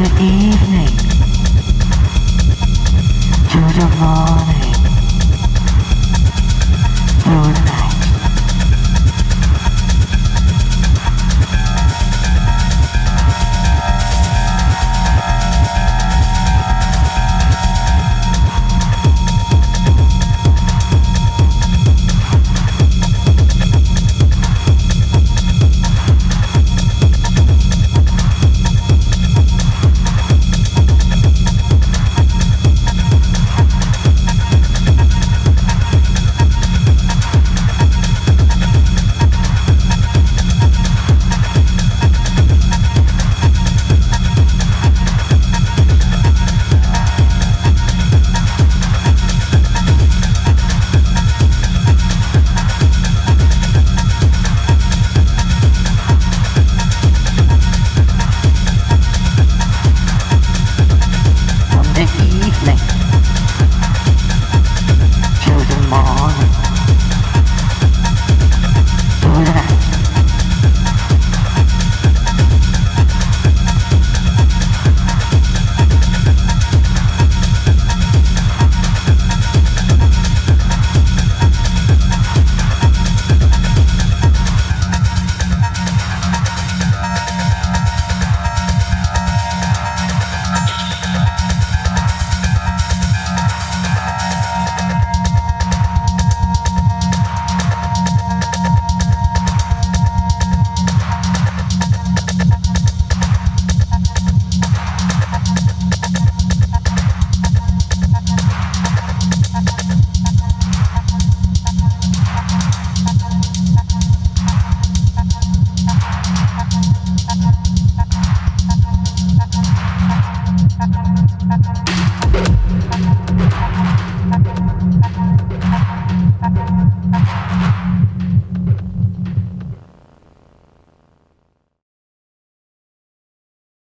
the evening. To the morning, through the